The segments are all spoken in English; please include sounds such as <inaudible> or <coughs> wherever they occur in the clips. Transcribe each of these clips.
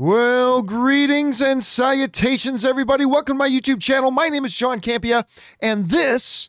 Well, greetings and salutations, everybody. Welcome to my YouTube channel. My name is John Campea, and this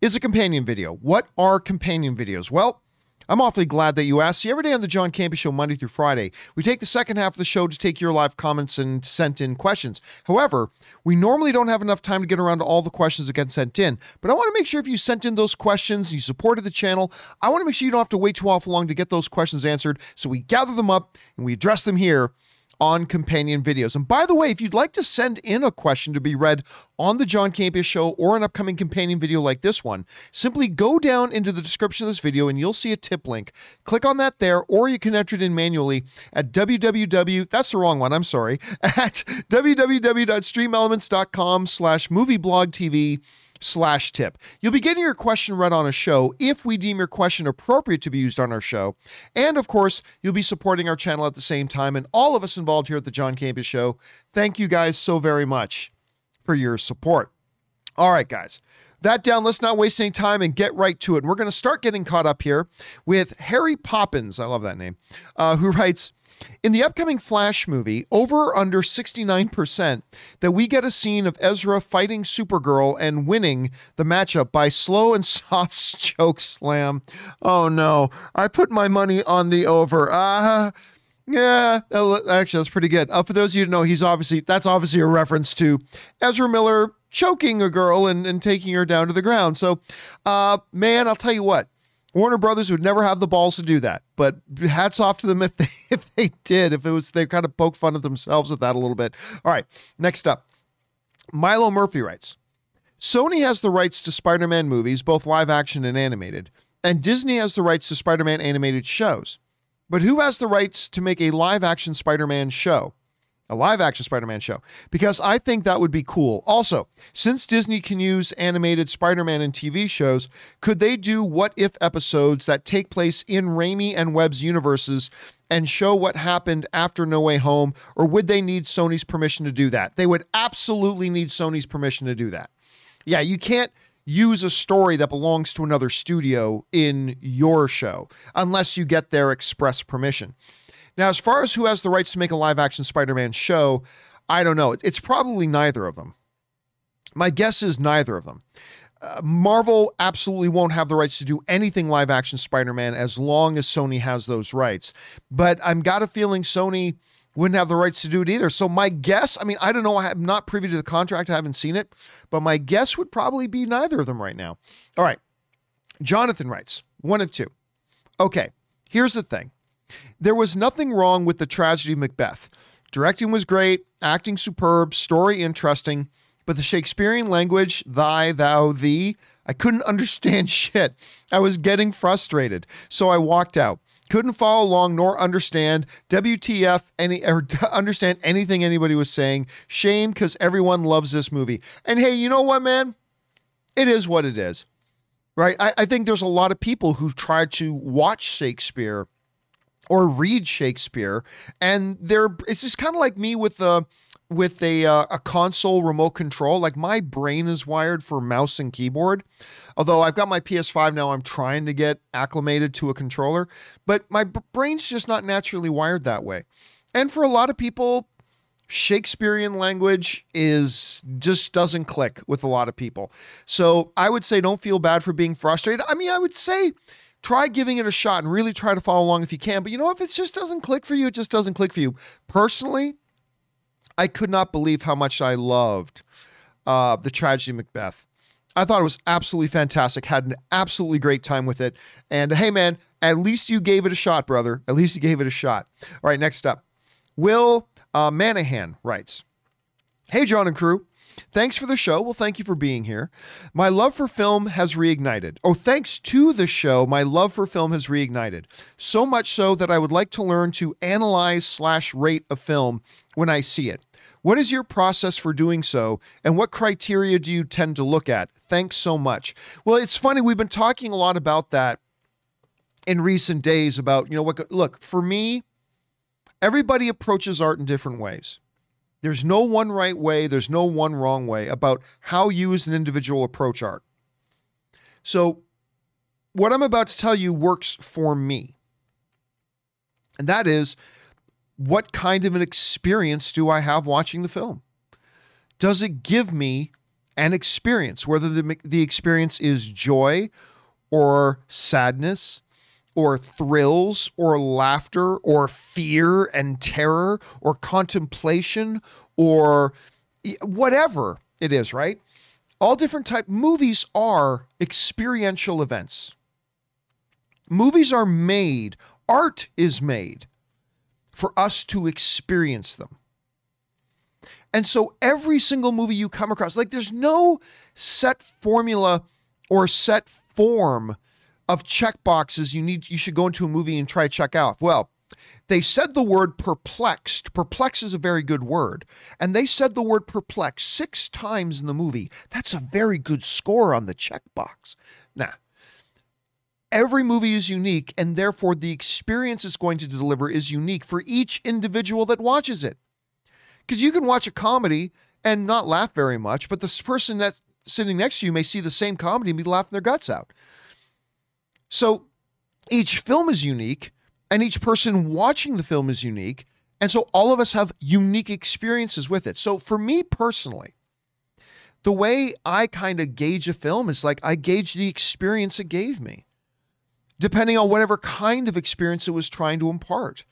is a companion video. What are companion videos? Well, I'm awfully glad that you asked. See, every day on the John Campea Show, Monday through Friday, we take the second half of the show to take your live comments and sent in questions. However, we normally don't have enough time to get around to all the questions that get sent in. But I want to make sure if you sent in those questions, you supported the channel, I want to make sure you don't have to wait too awful long to get those questions answered. So we gather them up and we address them here on companion videos. And by the way, if you'd like to send in a question to be read on the John Campea show or an upcoming companion video like this one, simply go down into the description of this video and you'll see a tip link. Click on that there, or you can enter it in manually at www, that's the wrong one, I'm sorry, <laughs> at www.streamelements.com slash movieblogtv slash tip. You'll be getting your question read on a show if we deem your question appropriate to be used on our show. And of course, you'll be supporting our channel at the same time. And all of us involved here at the John Campea Show, thank you guys so very much for your support. All right, guys. That down, let's not waste any time and get right to it. And we're going to start getting caught up here with Harry Poppins. I love that name. Uh, who writes, in the upcoming Flash movie, over under 69%, that we get a scene of Ezra fighting Supergirl and winning the matchup by slow and <laughs> soft choke slam. Oh no, I put my money on the over. Ah. Uh, yeah, actually, that's pretty good. Uh, for those of you who know, he's obviously that's obviously a reference to Ezra Miller choking a girl and, and taking her down to the ground. So, uh, man, I'll tell you what, Warner Brothers would never have the balls to do that. But hats off to them if they <laughs> if they did. If it was they kind of poke fun at themselves with that a little bit. All right, next up. Milo Murphy writes Sony has the rights to Spider Man movies, both live action and animated, and Disney has the rights to Spider Man animated shows. But who has the rights to make a live action Spider Man show? A live action Spider Man show, because I think that would be cool. Also, since Disney can use animated Spider Man in TV shows, could they do what if episodes that take place in Raimi and Webb's universes and show what happened after No Way Home, or would they need Sony's permission to do that? They would absolutely need Sony's permission to do that. Yeah, you can't use a story that belongs to another studio in your show unless you get their express permission. Now, as far as who has the rights to make a live action Spider Man show, I don't know. It's probably neither of them. My guess is neither of them. Uh, Marvel absolutely won't have the rights to do anything live action Spider Man as long as Sony has those rights. But I've got a feeling Sony wouldn't have the rights to do it either. So my guess, I mean, I don't know, I'm not privy to the contract, I haven't seen it, but my guess would probably be neither of them right now. All right. Jonathan writes, one of two. Okay, here's the thing. There was nothing wrong with the tragedy of Macbeth. Directing was great, acting superb, story interesting, but the Shakespearean language, thy, thou, thee, I couldn't <laughs> understand shit. I was getting frustrated, so I walked out. Couldn't follow along nor understand WTF any or <laughs> understand anything anybody was saying. Shame because everyone loves this movie. And hey, you know what, man? It is what it is, right? I, I think there's a lot of people who try to watch Shakespeare or read Shakespeare, and they're it's just kind of like me with the with a uh, a console remote control. Like my brain is wired for mouse and keyboard. Although I've got my PS5 now, I'm trying to get acclimated to a controller, but my b- brain's just not naturally wired that way. And for a lot of people, Shakespearean language is just doesn't click with a lot of people. So I would say don't feel bad for being frustrated. I mean, I would say try giving it a shot and really try to follow along if you can. But you know, if it just doesn't click for you, it just doesn't click for you. Personally, I could not believe how much I loved uh, the tragedy of Macbeth. I thought it was absolutely fantastic. Had an absolutely great time with it. And hey, man, at least you gave it a shot, brother. At least you gave it a shot. All right, next up. Will uh, Manahan writes Hey, John and crew. Thanks for the show. Well, thank you for being here. My love for film has reignited. Oh, thanks to the show, my love for film has reignited. So much so that I would like to learn to analyze slash rate a film when I see it. What is your process for doing so, and what criteria do you tend to look at? Thanks so much. Well, it's funny, we've been talking a lot about that in recent days about, you know, what, look, for me, everybody approaches art in different ways. There's no one right way, there's no one wrong way about how you as an individual approach art. So, what I'm about to tell you works for me. And that is what kind of an experience do I have watching the film? Does it give me an experience, whether the, the experience is joy or sadness or thrills or laughter or fear and terror or contemplation or whatever it is, right? All different type movies are experiential events. Movies are made, art is made for us to experience them. And so every single movie you come across, like there's no set formula or set form of check boxes you need you should go into a movie and try to check out. Well, they said the word perplexed. Perplex is a very good word. And they said the word perplexed six times in the movie. That's a very good score on the checkbox. Now, every movie is unique, and therefore the experience it's going to deliver is unique for each individual that watches it. Because you can watch a comedy and not laugh very much, but the person that's sitting next to you may see the same comedy and be laughing their guts out. So each film is unique, and each person watching the film is unique. And so all of us have unique experiences with it. So for me personally, the way I kind of gauge a film is like I gauge the experience it gave me depending on whatever kind of experience it was trying to impart.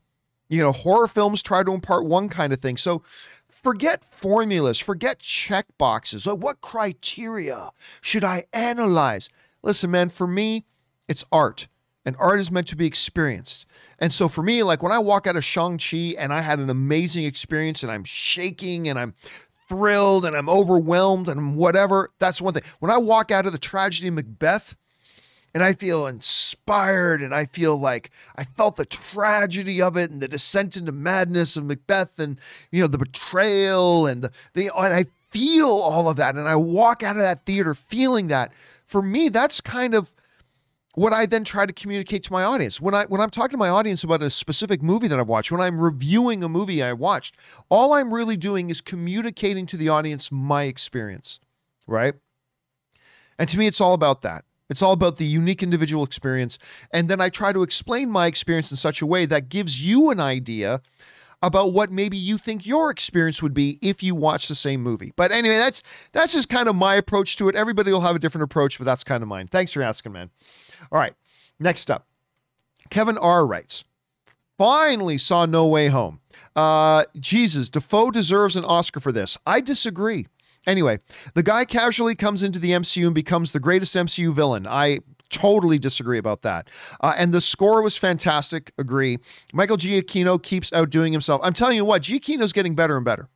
You know, horror films try to impart one kind of thing. So forget formulas, forget check boxes. Like, what criteria should I analyze? Listen, man, for me, it's art, and art is meant to be experienced. And so for me, like when I walk out of Shang-Chi and I had an amazing experience and I'm shaking and I'm thrilled and I'm overwhelmed and whatever, that's one thing. When I walk out of the tragedy of Macbeth, and I feel inspired and I feel like I felt the tragedy of it and the descent into madness of Macbeth and you know the betrayal and the, the and I feel all of that and I walk out of that theater feeling that for me that's kind of what I then try to communicate to my audience. When I when I'm talking to my audience about a specific movie that I've watched, when I'm reviewing a movie I watched, all I'm really doing is communicating to the audience my experience, right? And to me it's all about that. It's all about the unique individual experience. And then I try to explain my experience in such a way that gives you an idea about what maybe you think your experience would be if you watch the same movie. But anyway, that's that's just kind of my approach to it. Everybody will have a different approach, but that's kind of mine. Thanks for asking, man. All right. Next up. Kevin R writes, finally saw No Way Home. Uh, Jesus, Dafoe deserves an Oscar for this. I disagree. Anyway, the guy casually comes into the MCU and becomes the greatest MCU villain. I totally disagree about that. Uh, and the score was fantastic. Agree. Michael Giacchino keeps outdoing himself. I'm telling you what, Giacchino's getting better and better.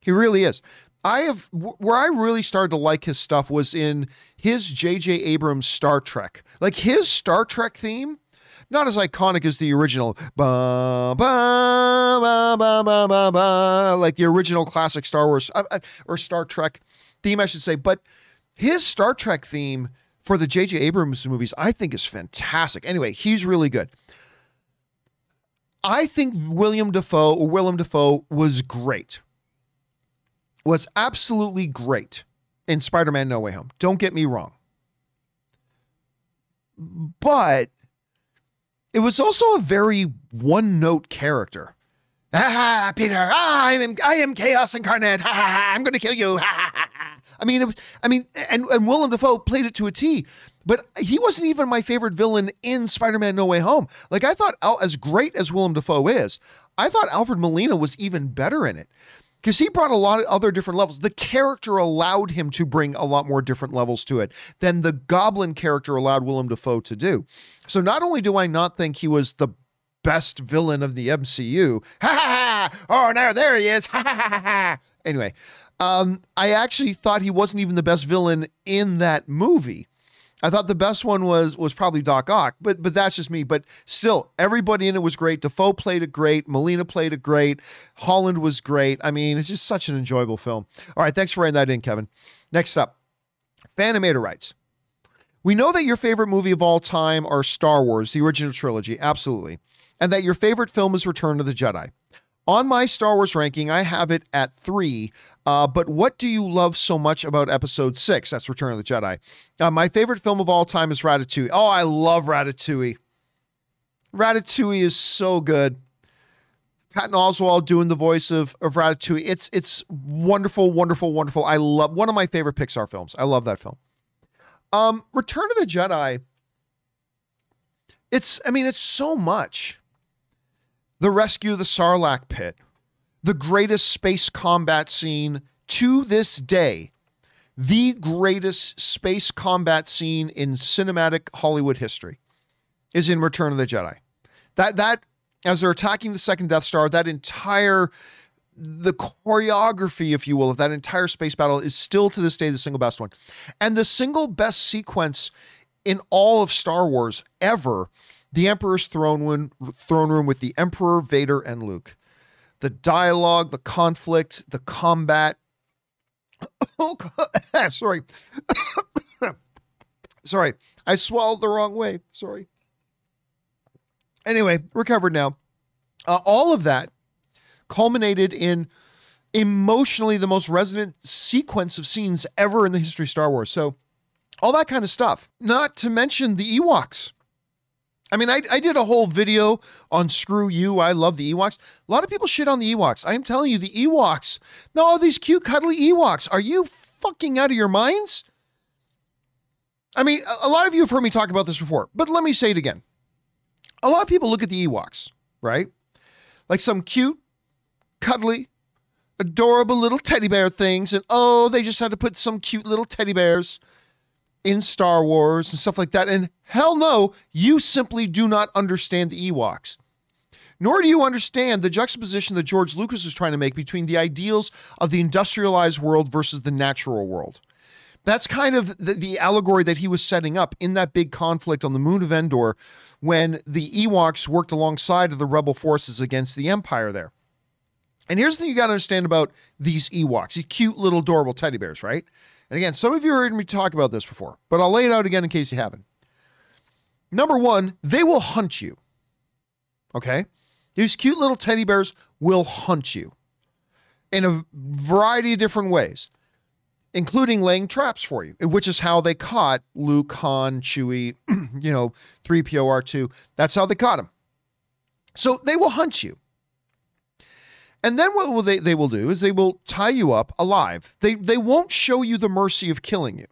He really is. I have where I really started to like his stuff was in his J.J. Abrams Star Trek. Like his Star Trek theme not as iconic as the original, ba, ba, ba, ba, ba, ba, ba, like the original classic Star Wars uh, uh or Star Trek theme, I should say. But his Star Trek theme for the J.J. Abrams movies, I think is fantastic. Anyway, he's really good. I think William Defoe or Willem Dafoe was great. Was absolutely great in Spider-Man No Way Home. Don't get me wrong. But it was also a very one note character. Ah, Peter, ah, I am, I am chaos incarnate. <laughs> Ha, I'm going to kill you. <laughs> Ha. I mean, it was, I mean, and, and Willem Dafoe played it to a T, but he wasn't even my favorite villain in Spider-Man No Way Home. Like I thought, as great as Willem Dafoe is, I thought Alfred Molina was even better in it because he brought a lot of other different levels. The character allowed him to bring a lot more different levels to it than the Goblin character allowed Willem Dafoe to do. So not only do I not think he was the best villain of the MCU, <laughs> ha ha ha! Oh, now there he is, <laughs> ha ha ha ha! Anyway, um, I actually thought he wasn't even the best villain in that movie. I thought the best one was was probably Doc Ock, but but that's just me. But still, everybody in it was great. Dafoe played it great. Molina played it great. Holland was great. I mean, it's just such an enjoyable film. All right, thanks for writing that in, Kevin. Next up, Fanimator writes. We know that your favorite movie of all time are Star Wars, the original trilogy, absolutely, and that your favorite film is Return of the Jedi. On my Star Wars ranking, I have it at three. Uh, but what do you love so much about Episode Six? That's Return of the Jedi. Uh, my favorite film of all time is Ratatouille. Oh, I love Ratatouille. Ratatouille is so good. Patton Oswalt doing the voice of, of Ratatouille. It's it's wonderful, wonderful, wonderful. I love one of my favorite Pixar films. I love that film. Um, Return of the Jedi. It's I mean, it's so much. The rescue of the Sarlacc pit, the greatest space combat scene to this day, the greatest space combat scene in cinematic Hollywood history is in Return of the Jedi. That that as they're attacking the second Death Star, that entire the choreography, if you will, of that entire space battle is still to this day the single best one. And the single best sequence in all of Star Wars ever, the Emperor's throne room, throne room with the Emperor, Vader, and Luke. The dialogue, the conflict, the combat. <coughs> Oh, <coughs> sorry. <coughs> sorry. I swallowed the wrong way. Sorry. Anyway, recovered now. Uh, all of that culminated in emotionally the most resonant sequence of scenes ever in the history of Star Wars. So, all that kind of stuff. Not to mention the Ewoks. I mean, I, I did a whole video on Screw You. I love the Ewoks. A lot of people shit on the Ewoks. I am telling you, the Ewoks. No, these cute, cuddly Ewoks. Are you fucking out of your minds? I mean, a lot of you have heard me talk about this before, but let me say it again. A lot of people look at the Ewoks, right? Like some cute, cuddly, adorable little teddy bear things, and oh, they just had to put some cute little teddy bears in Star Wars and stuff like that. And hell no, you simply do not understand the Ewoks. Nor do you understand the juxtaposition that George Lucas was trying to make between the ideals of the industrialized world versus the natural world. That's kind of the, the allegory that he was setting up in that big conflict on the moon of Endor when the Ewoks worked alongside of the rebel forces against the Empire there. And here's the thing you got to understand about these Ewoks, these cute little adorable teddy bears, right? And again, some of you heard me talk about this before, but I'll lay it out again in case you haven't. Number one, they will hunt you. Okay? These cute little teddy bears will hunt you in a variety of different ways, including laying traps for you, which is how they caught Luke, Han, Chewie, <clears throat> you know, 3PO, R2. That's how they caught him. So they will hunt you. And then what will they, they will do is they will tie you up alive. They, they won't show you the mercy of killing you.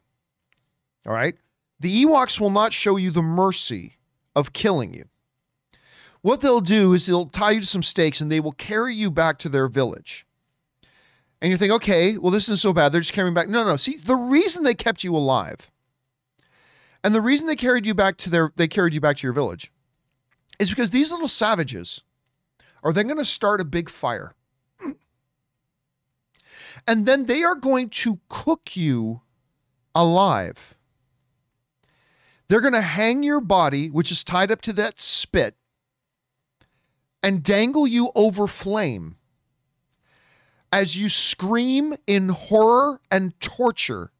All right? The Ewoks will not show you the mercy of killing you. What they'll do is they'll tie you to some stakes and they will carry you back to their village. And you think, okay, well, this isn't so bad. They're just carrying back. No, no. See, the reason they kept you alive and the reason they carried you back to their they carried you back to your village is because these little savages are they going to start a big fire. And then they are going to cook you alive. They're going to hang your body, which is tied up to that spit, and dangle you over flame as you scream in horror and torture.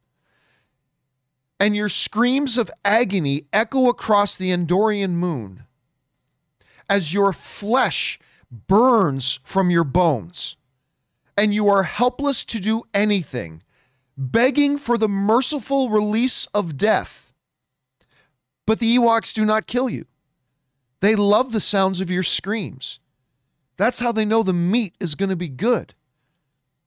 And your screams of agony echo across the Endorian moon as your flesh burns from your bones, and you are helpless to do anything, begging for the merciful release of death. But the Ewoks do not kill you. They love the sounds of your screams. That's how they know the meat is going to be good.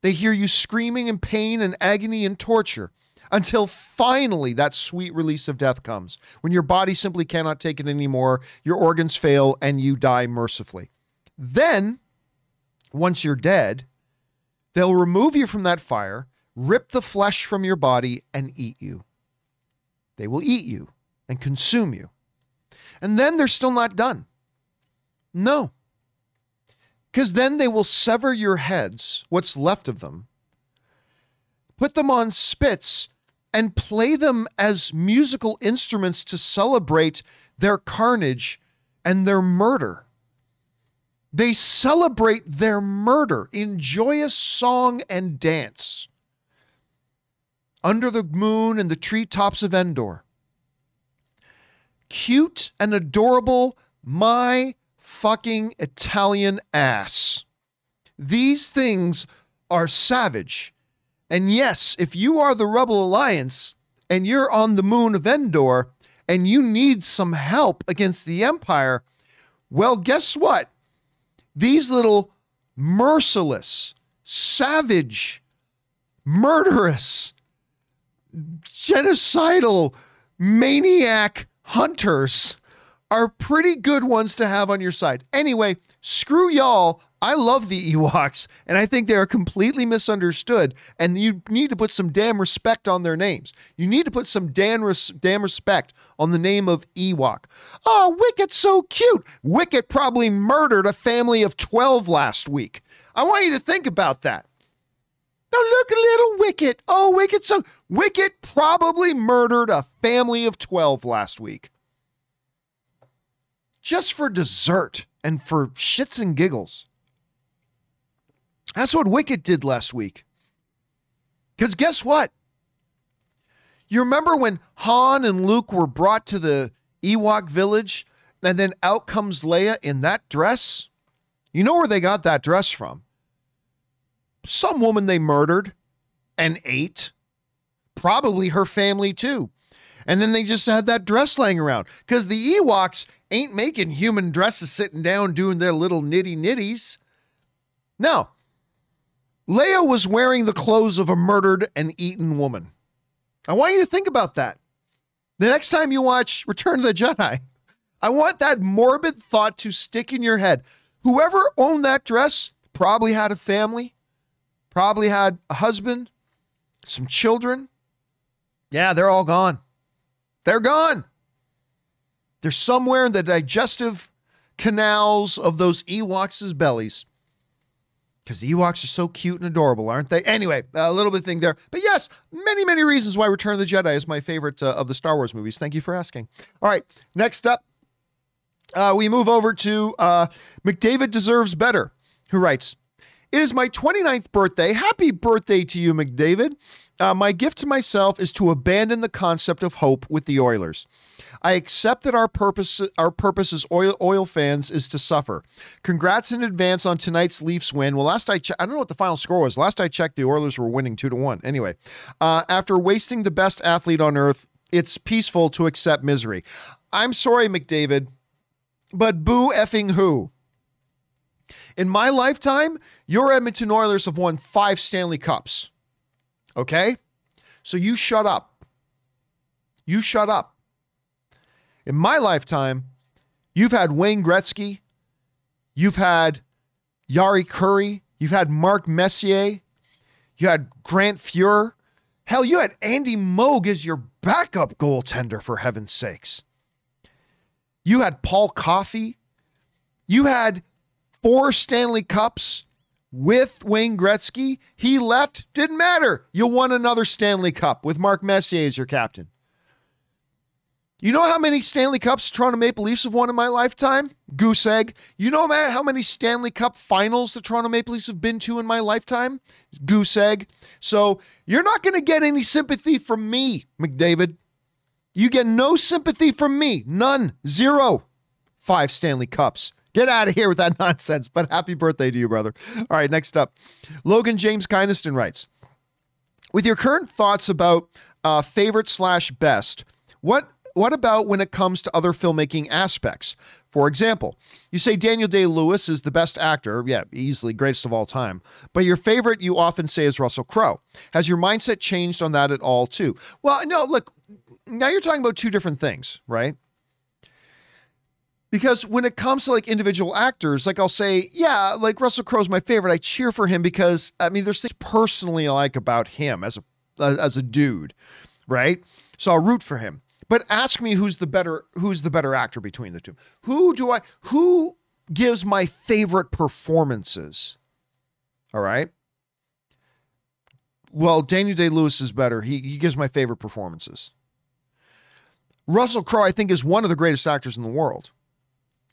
They hear you screaming in pain and agony and torture until finally that sweet release of death comes, when your body simply cannot take it anymore, your organs fail, and you die mercifully. Then, once you're dead, they'll remove you from that fire, rip the flesh from your body, and eat you. They will eat you and consume you. And then they're still not done. No. Because then they will sever your heads, what's left of them, put them on spits, and play them as musical instruments to celebrate their carnage and their murder. They celebrate their murder in joyous song and dance under the moon and the treetops of Endor. Cute and adorable, my fucking Italian ass. These things are savage. And yes, if you are the Rebel Alliance and you're on the moon of Endor and you need some help against the Empire, well, guess what? These little merciless, savage, murderous, genocidal, maniac hunters are pretty good ones to have on your side. Anyway, screw y'all. I love the Ewoks, and I think they are completely misunderstood. And you need to put some damn respect on their names. You need to put some damn, res- damn respect on the name of Ewok. Oh, Wicket's so cute. Wicket probably murdered a family of 12 last week. I want you to think about that. Now look at little Wicket. Oh, Wicket so Wicket probably murdered a family of 12 last week. Just for dessert and for shits and giggles. That's what Wicket did last week. Because guess what? You remember when Han and Luke were brought to the Ewok village, and then out comes Leia in that dress? You know where they got that dress from? Some woman they murdered and ate. Probably her family too. And then they just had that dress laying around because the Ewoks ain't making human dresses sitting down doing their little nitty nitties. No, Leia was wearing the clothes of a murdered and eaten woman. I want you to think about that. The next time you watch Return of the Jedi, I want that morbid thought to stick in your head. Whoever owned that dress probably had a family, probably had a husband, some children. Yeah, they're all gone. They're gone. They're somewhere in the digestive canals of those Ewoks' bellies because the Ewoks are so cute and adorable, aren't they? Anyway, a little bit thing there. But yes, many, many reasons why Return of the Jedi is my favorite uh, of the Star Wars movies. Thank you for asking. All right, next up, uh, we move over to uh, McDavid Deserves Better, who writes, It is my 29th birthday. Happy birthday to you, McDavid. Uh, my gift to myself is to abandon the concept of hope with the Oilers. I accept that our purpose our purpose as oil oil fans is to suffer. Congrats in advance on tonight's Leafs win. Well, last I checked, I don't know what the final score was. Last I checked, the Oilers were winning two to one. Anyway, uh, after wasting the best athlete on earth, it's peaceful to accept misery. I'm sorry, McDavid, but boo effing who? In my lifetime, your Edmonton Oilers have won five Stanley Cups. Okay? So you shut up. You shut up. In my lifetime, you've had Wayne Gretzky, you've had Jari Kurri, you've had Mark Messier, you had Grant Fuhr. Hell, you had Andy Moog as your backup goaltender, for heaven's sakes. You had Paul Coffey. You had four Stanley Cups with Wayne Gretzky. He left, didn't matter. You won another Stanley Cup with Mark Messier as your captain. You know how many Stanley Cups Toronto Maple Leafs have won in my lifetime? Goose egg. You know how many Stanley Cup finals the Toronto Maple Leafs have been to in my lifetime? Goose egg. So you're not going to get any sympathy from me, McDavid. You get no sympathy from me. None. Zero. Five Stanley Cups. Get out of here with that <laughs> nonsense. But happy birthday to you, brother. All right, next up. Logan James Kynaston writes With your current thoughts about uh, favorite slash best, what what about when it comes to other filmmaking aspects? For example, you say Daniel Day Lewis is the best actor, yeah, easily greatest of all time, but your favorite you often say is Russell Crowe. Has your mindset changed on that at all, too? Well, no, look, now you're talking about two different things, right? Because when it comes to like individual actors, like I'll say, yeah, like Russell Crowe's my favorite. I cheer for him because I mean, there's things personally I like about him as a uh, as a dude, right? So I'll root for him. But ask me who's the better who's the better actor between the two. Who do I who gives my favorite performances? All right. Well, Daniel Day Lewis is better. He he gives my favorite performances. Russell Crowe, I think, is one of the greatest actors in the world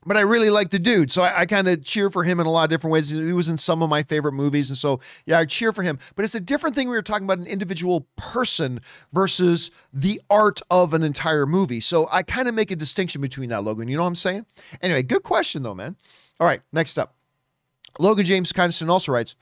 but I really like the dude. So I, I kind of cheer for him in a lot of different ways. He was in some of my favorite movies. And so, yeah, I cheer for him. But it's a different thing. We were talking about an individual person versus the art of an entire movie. So I kind of make a distinction between that, Logan. You know what I'm saying? Anyway, good question, though, man. All right, next up. Logan James Kynaston also writes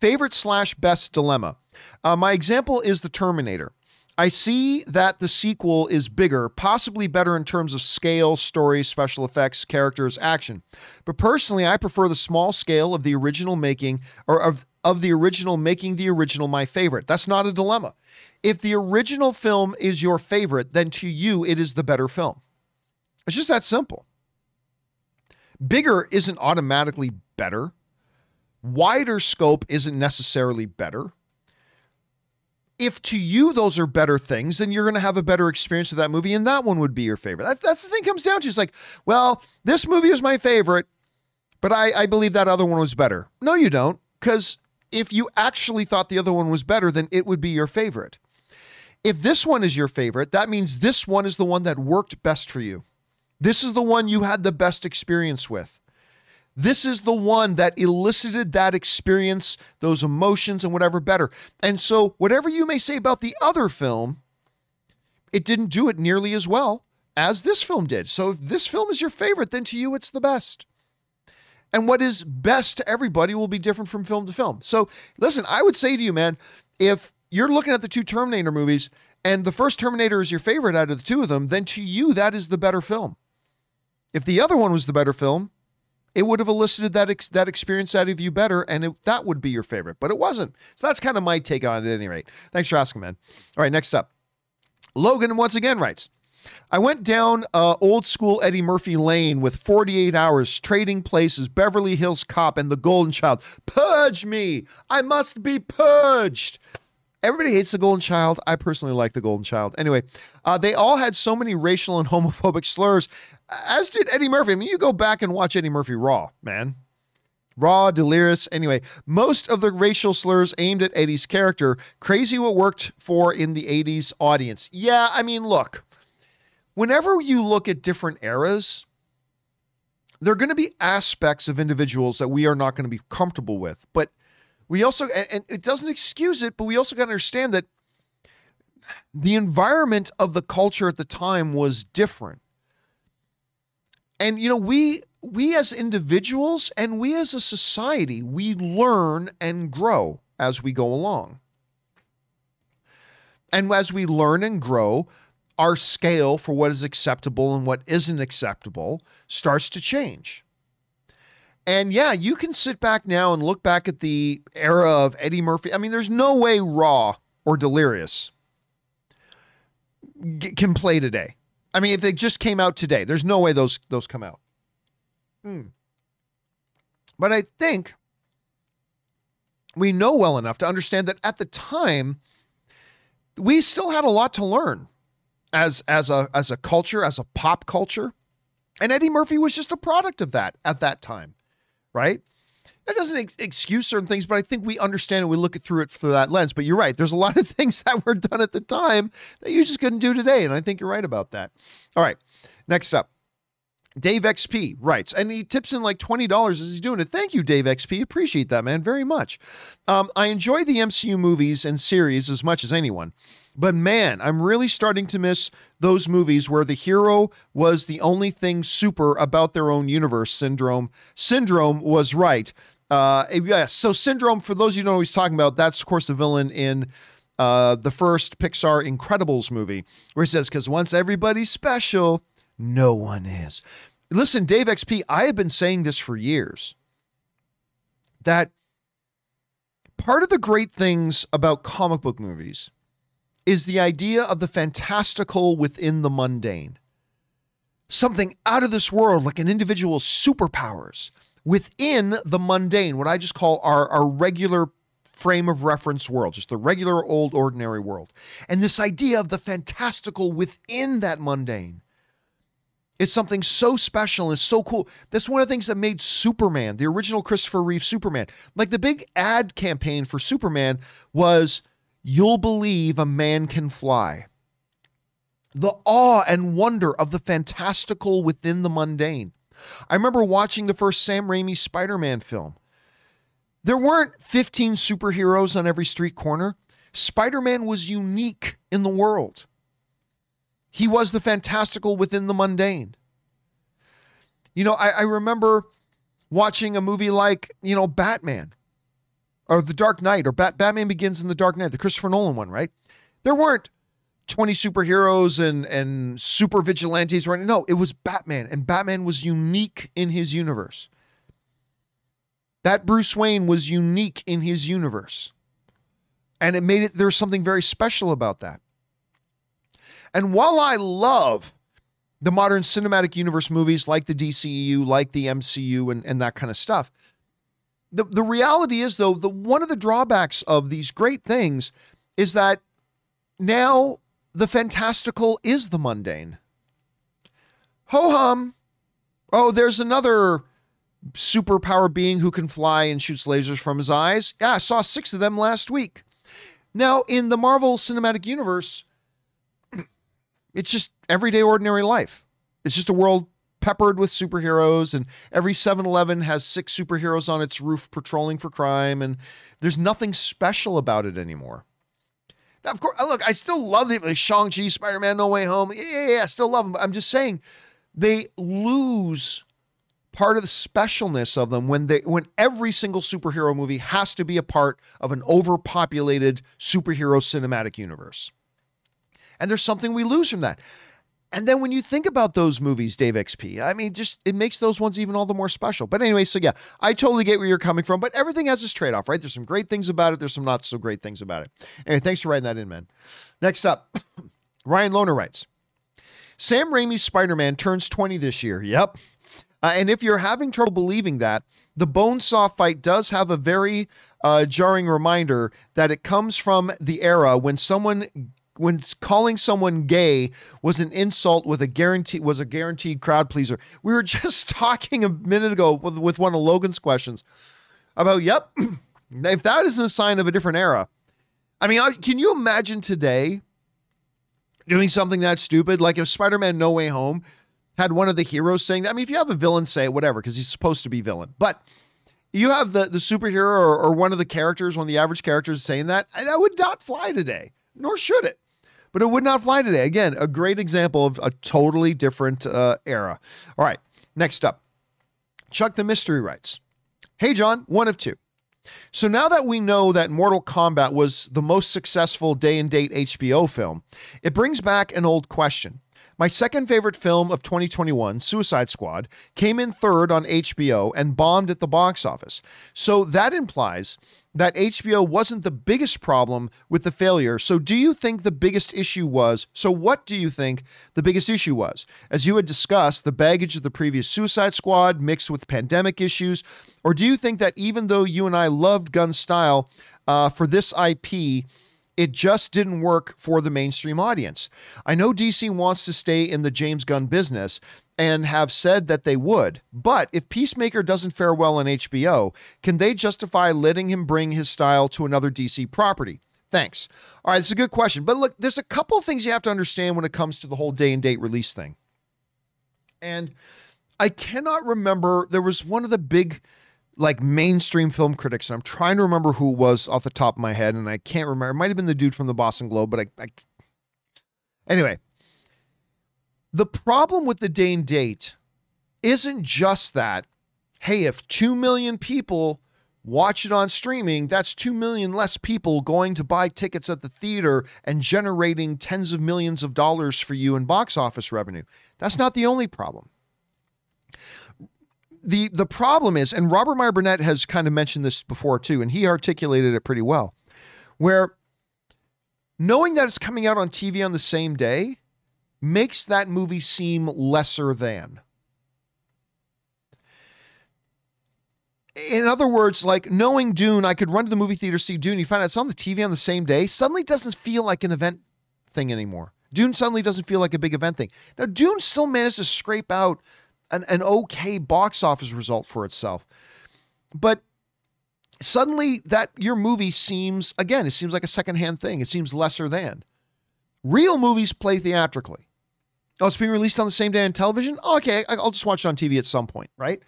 Favorite slash best dilemma. Uh, my example is The Terminator. I see that the sequel is bigger, possibly better in terms of scale, story, special effects, characters, action. But personally, I prefer the small scale of the original making or of, of the original making the original my favorite. That's not a dilemma. If the original film is your favorite, then to you it is the better film. It's just that simple. Bigger isn't automatically better. Wider scope isn't necessarily better if to you those are better things, then you're going to have a better experience with that movie, and that one would be your favorite. That's that's the thing comes down to. It's like, well, this movie is my favorite, but I, I believe that other one was better. No, you don't, because if you actually thought the other one was better, then it would be your favorite. If this one is your favorite, that means this one is the one that worked best for you. This is the one you had the best experience with. This is the one that elicited that experience, those emotions, and whatever better. And so, whatever you may say about the other film, it didn't do it nearly as well as this film did. So, if this film is your favorite, then to you, it's the best. And what is best to everybody will be different from film to film. So, listen, I would say to you, man, if you're looking at the two Terminator movies and the first Terminator is your favorite out of the two of them, then to you, that is the better film. If the other one was the better film, it would have elicited that ex- that experience out of you better, and it, that would be your favorite. But it wasn't. So that's kind of my take on it, at any rate. Thanks for asking, man. All right, next up, Logan once again writes. I went down uh, old school Eddie Murphy lane with 48 hours, trading places, Beverly Hills Cop, and the Golden Child. Purge me! I must be purged! Everybody hates the Golden Child. I personally like the Golden Child. Anyway, uh, they all had so many racial and <laughs> homophobic slurs, as did Eddie Murphy. I mean, you go back and watch Eddie Murphy Raw, man. Raw, delirious. Anyway, most of the racial slurs aimed at Eddie's character. Crazy what worked for in the 80s audience. Yeah, I mean, look, whenever you look at different eras, there are going to be aspects of individuals that we are not going to be comfortable with. But we also, and it doesn't excuse it, but we also got to understand that the environment of the culture at the time was different. And you know, we we as individuals and we as a society, we learn and grow as we go along. And as we learn and grow, our scale for what is acceptable and what isn't acceptable starts to change. And yeah, you can sit back now and look back at the era of Eddie Murphy. I mean, there's no way Raw or Delirious g- can play today. I mean, if they just came out today, there's no way those those come out. Hmm. But I think we know well enough to understand that at the time, we still had a lot to learn as as a as a culture, as a pop culture. And Eddie Murphy was just a product of that at that time right? That doesn't ex- excuse certain things, but I think we understand it. We look at through it through that lens. But you're right. There's a lot of <laughs> things that were done at the time that you just couldn't do today. And I think you're right about that. All right. Next up. Dave XP writes, and he tips in like $20 as he's doing it. Thank you, Dave XP. Appreciate that, man, very much. Um, I enjoy the MCU movies and series as much as anyone. But man, I'm really starting to miss those movies where the hero was the only thing super about their own universe. Syndrome. Syndrome was right. Uh, yes. So Syndrome, for those you know what he's talking about, that's of course the villain in uh, the first Pixar Incredibles movie, where he says, "Because once everybody's special, no one is." Listen, Dave XP, I have been saying this for years. That part of the great things about comic book movies is the idea of the fantastical within the mundane. Something out of this world, like an individual's superpowers within the mundane, what I just call our, our regular frame of reference world, just the regular old ordinary world. And this idea of the fantastical within that mundane is something so special and so cool. That's one of the things that made Superman, the original Christopher Reeve Superman. Like the big ad campaign for Superman was you'll believe a man can fly. The awe and wonder of the fantastical within the mundane. I remember watching the first Sam Raimi Spider Man film. There weren't 15 superheroes on every street corner. Spider Man was unique in the world. He was the fantastical within the mundane. You know, I, I remember watching a movie like, you know, Batman or The Dark Knight or Bat- Batman Begins in The Dark Knight, the Christopher Nolan one, right? There weren't 20 superheroes and and super vigilantes running. No, it was Batman, and Batman was unique in his universe. That Bruce Wayne was unique in his universe. And it made it there's something very special about that. And while I love the modern cinematic universe movies like the DCEU, like the MCU, and, and that kind of stuff, the, the reality is though, the one of the drawbacks of these great things is that now the fantastical is the mundane. Ho hum. Oh, there's another superpower being who can fly and shoots lasers from his eyes. Yeah, I saw six of them last week. Now, in the Marvel Cinematic Universe, it's just everyday, ordinary life. It's just a world peppered with superheroes, and every 7 Eleven has six superheroes on its roof patrolling for crime, and there's nothing special about it anymore. Now, of course, look, I still love the like Shang-Chi, Spider-Man, No Way Home. Yeah, yeah, yeah, I still love them. But I'm just saying they lose part of the specialness of them when they when every single superhero movie has to be a part of an overpopulated superhero cinematic universe. And there's something we lose from that. And then when you think about those movies, Dave XP, I mean, just it makes those ones even all the more special. But anyway, so yeah, I totally get where you're coming from, but everything has its trade off, right? There's some great things about it, there's some not so great things about it. Anyway, thanks for writing that in, man. Next up, <coughs> Ryan Lohner writes Sam Raimi's Spider Man turns 20 this year. Yep. Uh, and if you're having trouble believing that, the Bonesaw fight does have a very uh, jarring reminder that it comes from the era when someone when calling someone gay was an insult with a guarantee was a guaranteed crowd pleaser. We were <laughs> just talking a minute ago with, with one of Logan's questions about yep, <clears throat> if that is a sign of a different era. I mean, can you imagine today doing something that stupid like if Spider-Man No Way Home had one of the heroes saying that? I mean, if you have a villain say whatever because he's supposed to be villain, but you have the the superhero or, or one of the characters, one of the average characters saying that, that would not fly today, nor should it but it would not fly today. Again, a great example of a totally different uh, era. All right, next up. Chuck the Mystery writes Hey, John, one of two. So now that we know that Mortal Kombat was the most successful day and date HBO film, it brings back an old question. My second favorite film of 2021, Suicide Squad, came in third on HBO and bombed at the box office. So that implies that HBO wasn't the biggest problem with the failure. So, do you think the biggest issue was? So, what do you think the biggest issue was? As you had discussed, the baggage of the previous Suicide Squad mixed with pandemic issues? Or do you think that even though you and I loved Gunn style uh, for this IP, it just didn't work for the mainstream audience. I know DC wants to stay in the James Gunn business, and have said that they would. But if Peacemaker doesn't fare well on HBO, can they justify letting him bring his style to another DC property? Thanks. All right, it's a good question. But look, there's a couple things you have to understand when it comes to the whole day and date release thing. And I cannot remember, there was one of the big like mainstream film critics, and I'm trying to remember who it was off the top of my head, and I can't remember. It might have been the dude from the Boston Globe, but I, I anyway, the problem with the day and date isn't just that, hey, if 2 million people watch it on streaming, that's 2 million less people going to buy tickets at the theater and generating tens of millions of dollars for you in box office revenue. That's not the only problem. The, the problem is, and Robert Meyer Burnett has kind of mentioned this before too, and he articulated it pretty well, where knowing that it's coming out on TV on the same day makes that movie seem lesser than. In other words, like knowing Dune, I could run to the movie theater, see Dune, you find out it's on the TV on the same day, suddenly doesn't feel like an event thing anymore. Dune suddenly doesn't feel like a big event thing. Now, Dune still managed to scrape out an, an okay box office result for itself. But suddenly that your movie seems, again, it seems like a secondhand thing. It seems lesser than. Real movies play theatrically. Oh, it's being released on the same day on television? Oh, okay, I'll just watch it on TV at some point, right?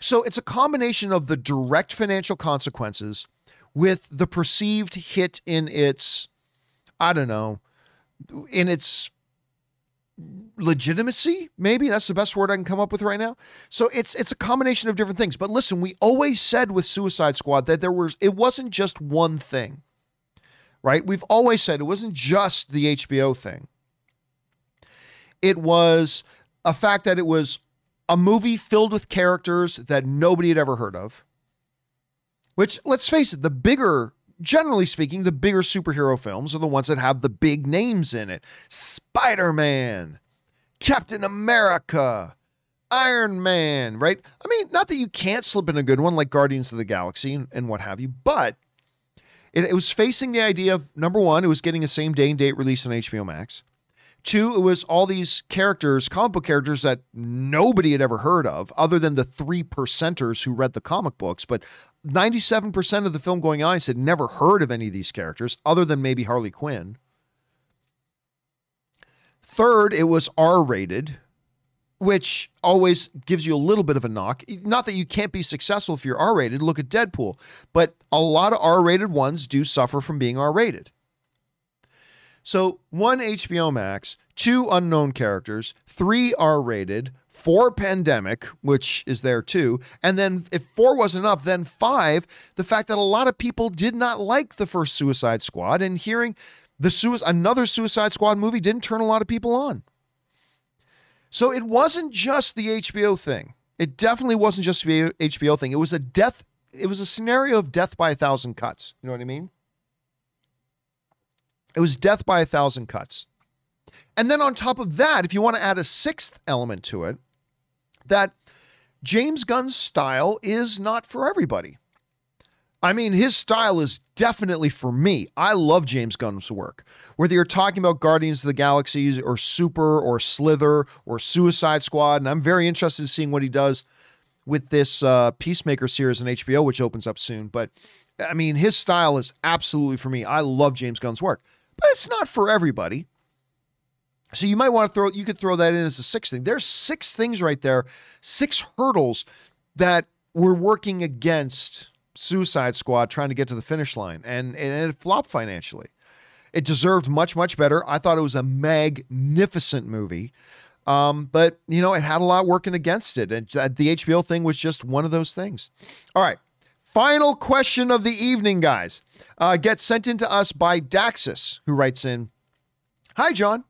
So it's a combination of the direct financial consequences with the perceived hit in its, I don't know, in its legitimacy maybe that's the best word i can come up with right now so it's it's a combination of different things but listen we always said with suicide squad that there was it wasn't just one thing right? We've always said it wasn't just the HBO thing. It was a fact that it was a movie filled with characters that nobody had ever heard of. Which, let's face it, the bigger, generally speaking, the bigger superhero films are the ones that have the big names in it Spider Man, Captain America, Iron Man, right? I mean, not that you can't slip in a good one like Guardians of the Galaxy and, and what have you, but it, it was facing the idea of number one, it was getting a same day and date release on HBO Max. Two, it was all these characters, comic book characters that nobody had ever heard of, other than the three percenters who read the comic books. But 97% of the film going on, had never heard of any of these characters, other than maybe Harley Quinn. Third, it was R rated, which always gives you a little bit of a knock. Not that you can't be successful if you're R rated. Look at Deadpool. But a lot of R rated ones do suffer from being R rated. So one HBO Max, two unknown characters, three R rated, four pandemic, which is there too. And then if four wasn't enough, then five, the fact that a lot of people did not like the first Suicide Squad and hearing the suicide another Suicide Squad movie didn't turn a lot of people on. So it wasn't just the HBO thing. It definitely wasn't just the HBO thing. It was a death it was a scenario of death by a thousand cuts. You know what I mean? It was death by a thousand cuts. And then on top of that, if you want to add a sixth element to it, that James Gunn's style is not for everybody. I mean, his style is definitely for me. I love James Gunn's work. Whether you're talking about Guardians of the Galaxies or Super or Slither or Suicide Squad, and I'm very interested in seeing what he does with this uh, Peacemaker series on HBO, which opens up soon. But I mean, his style is absolutely for me. I love James Gunn's work but it's not for everybody. So you might want to throw you could throw that in as a sixth thing. There's six things right there, six hurdles that we're working against Suicide Squad trying to get to the finish line, and and it flopped financially. It deserved much much better. I thought it was a magnificent movie. Um, but you know, it had a lot working against it, and the HBO thing was just one of those things. All right, final question of the evening, guys uh, gets sent in to us by Daxus, who writes in Hi, John.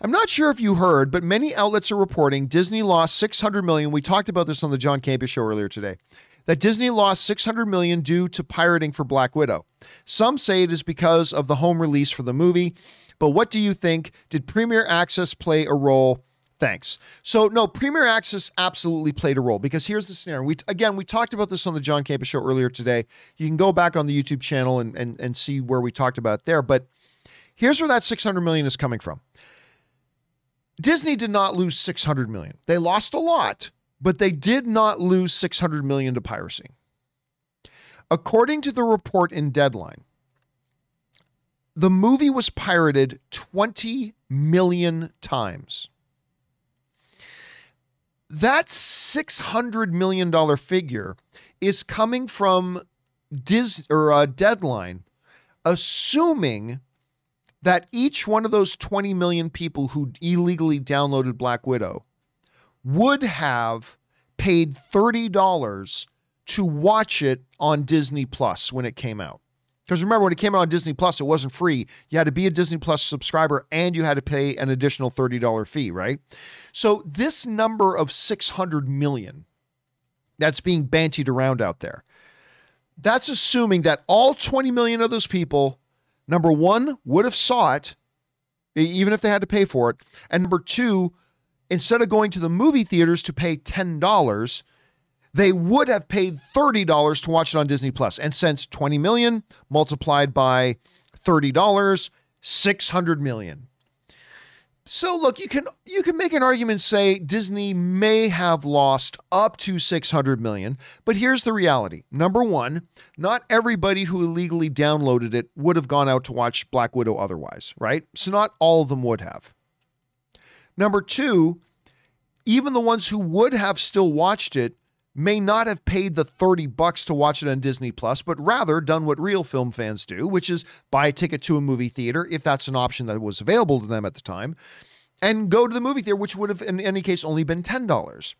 I'm not sure if you heard, but many outlets are reporting Disney lost 600 million. We talked about this on the John Campea show earlier today. That Disney lost 600 million due to pirating for Black Widow. Some say it is because of the home release for the movie, but what do you think? Did Premier Access play a role? Thanks. So no, Premier Access absolutely played a role because here's the scenario. We again we talked about this on the John Campea show earlier today. You can go back on the YouTube channel and and, and see where we talked about there. But here's where that 600 million is coming from. Disney did not lose 600 million. They lost a lot, but they did not lose 600 million to piracy. According to the report in Deadline, the movie was pirated 20 million times. That $600 million figure is coming from Dis or uh, Deadline, assuming that each one of those 20 million people who illegally downloaded Black Widow would have paid $30 to watch it on Disney Plus when it came out. Because remember, when it came out on Disney Plus, it wasn't free. You had to be a Disney Plus subscriber and you had to pay an additional $30 fee, right? So this number of 600 million that's being bantied around out there, that's assuming that all 20 million of those people, number one, would have saw it, even if they had to pay for it. And number two, instead of going to the movie theaters to pay $10, they would have paid $30 to watch it on Disney Plus. And since 20 million multiplied by $30, 600 million. So look, you can you can make an argument say Disney may have lost up to 600 million, but here's the reality. Number 1, not everybody who illegally downloaded it would have gone out to watch Black Widow otherwise, right? So not all of them would have. Number 2, even the ones who would have still watched it may not have paid the 30 bucks to watch it on Disney Plus, but rather done what real film fans do, which is buy a ticket to a movie theater if that's an option that was available to them at the time, and go to the movie theater, which would have in any case only been $10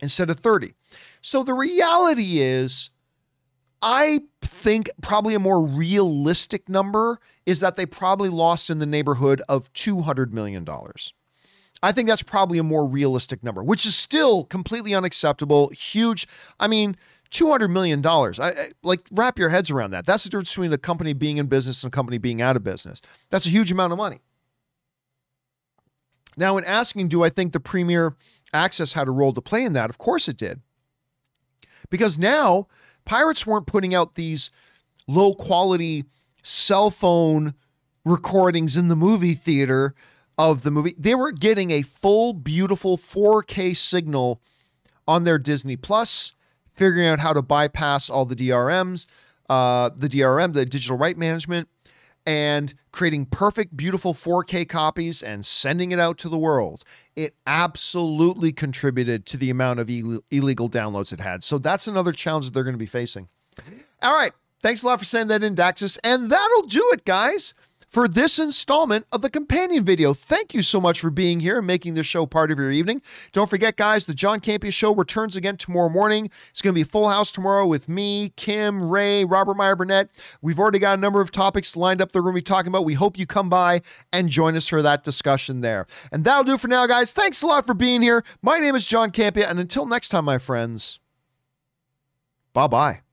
instead of 30. So the reality is I think probably a more realistic number is that they probably lost in the neighborhood of $200 million. I think that's probably a more realistic number, which is still completely unacceptable. Huge. I mean, $200 million. I, I, like, wrap your heads around that. That's the difference between a company being in business and a company being out of business. That's a huge amount of money. Now, in asking, do I think the Premier Access had a role to play in that? Of course it did. Because now pirates weren't putting out these low quality cell phone recordings in the movie theater of the movie. They were getting a full, beautiful 4K signal on their Disney Plus, figuring out how to bypass all the DRMs, uh, the DRM, the digital right management, and creating perfect, beautiful 4K copies and sending it out to the world. It absolutely contributed to the amount of Ill- illegal downloads it had. So that's another challenge that they're going to be facing. All right. Thanks a lot for sending that in, Daxus. And that'll do it, guys for this installment of the companion video. Thank you so much for being here and making this show part of your evening. Don't forget, guys, the John Campea Show returns again tomorrow morning. It's going to be full house tomorrow with me, Kim, Ray, Robert Meyer Burnett. We've already got a number of topics lined up that we're going to be talking about. We hope you come by and join us for that discussion there. And that'll do for now, guys. Thanks a lot for being here. My name is John Campea, and until next time, my friends, bye bye.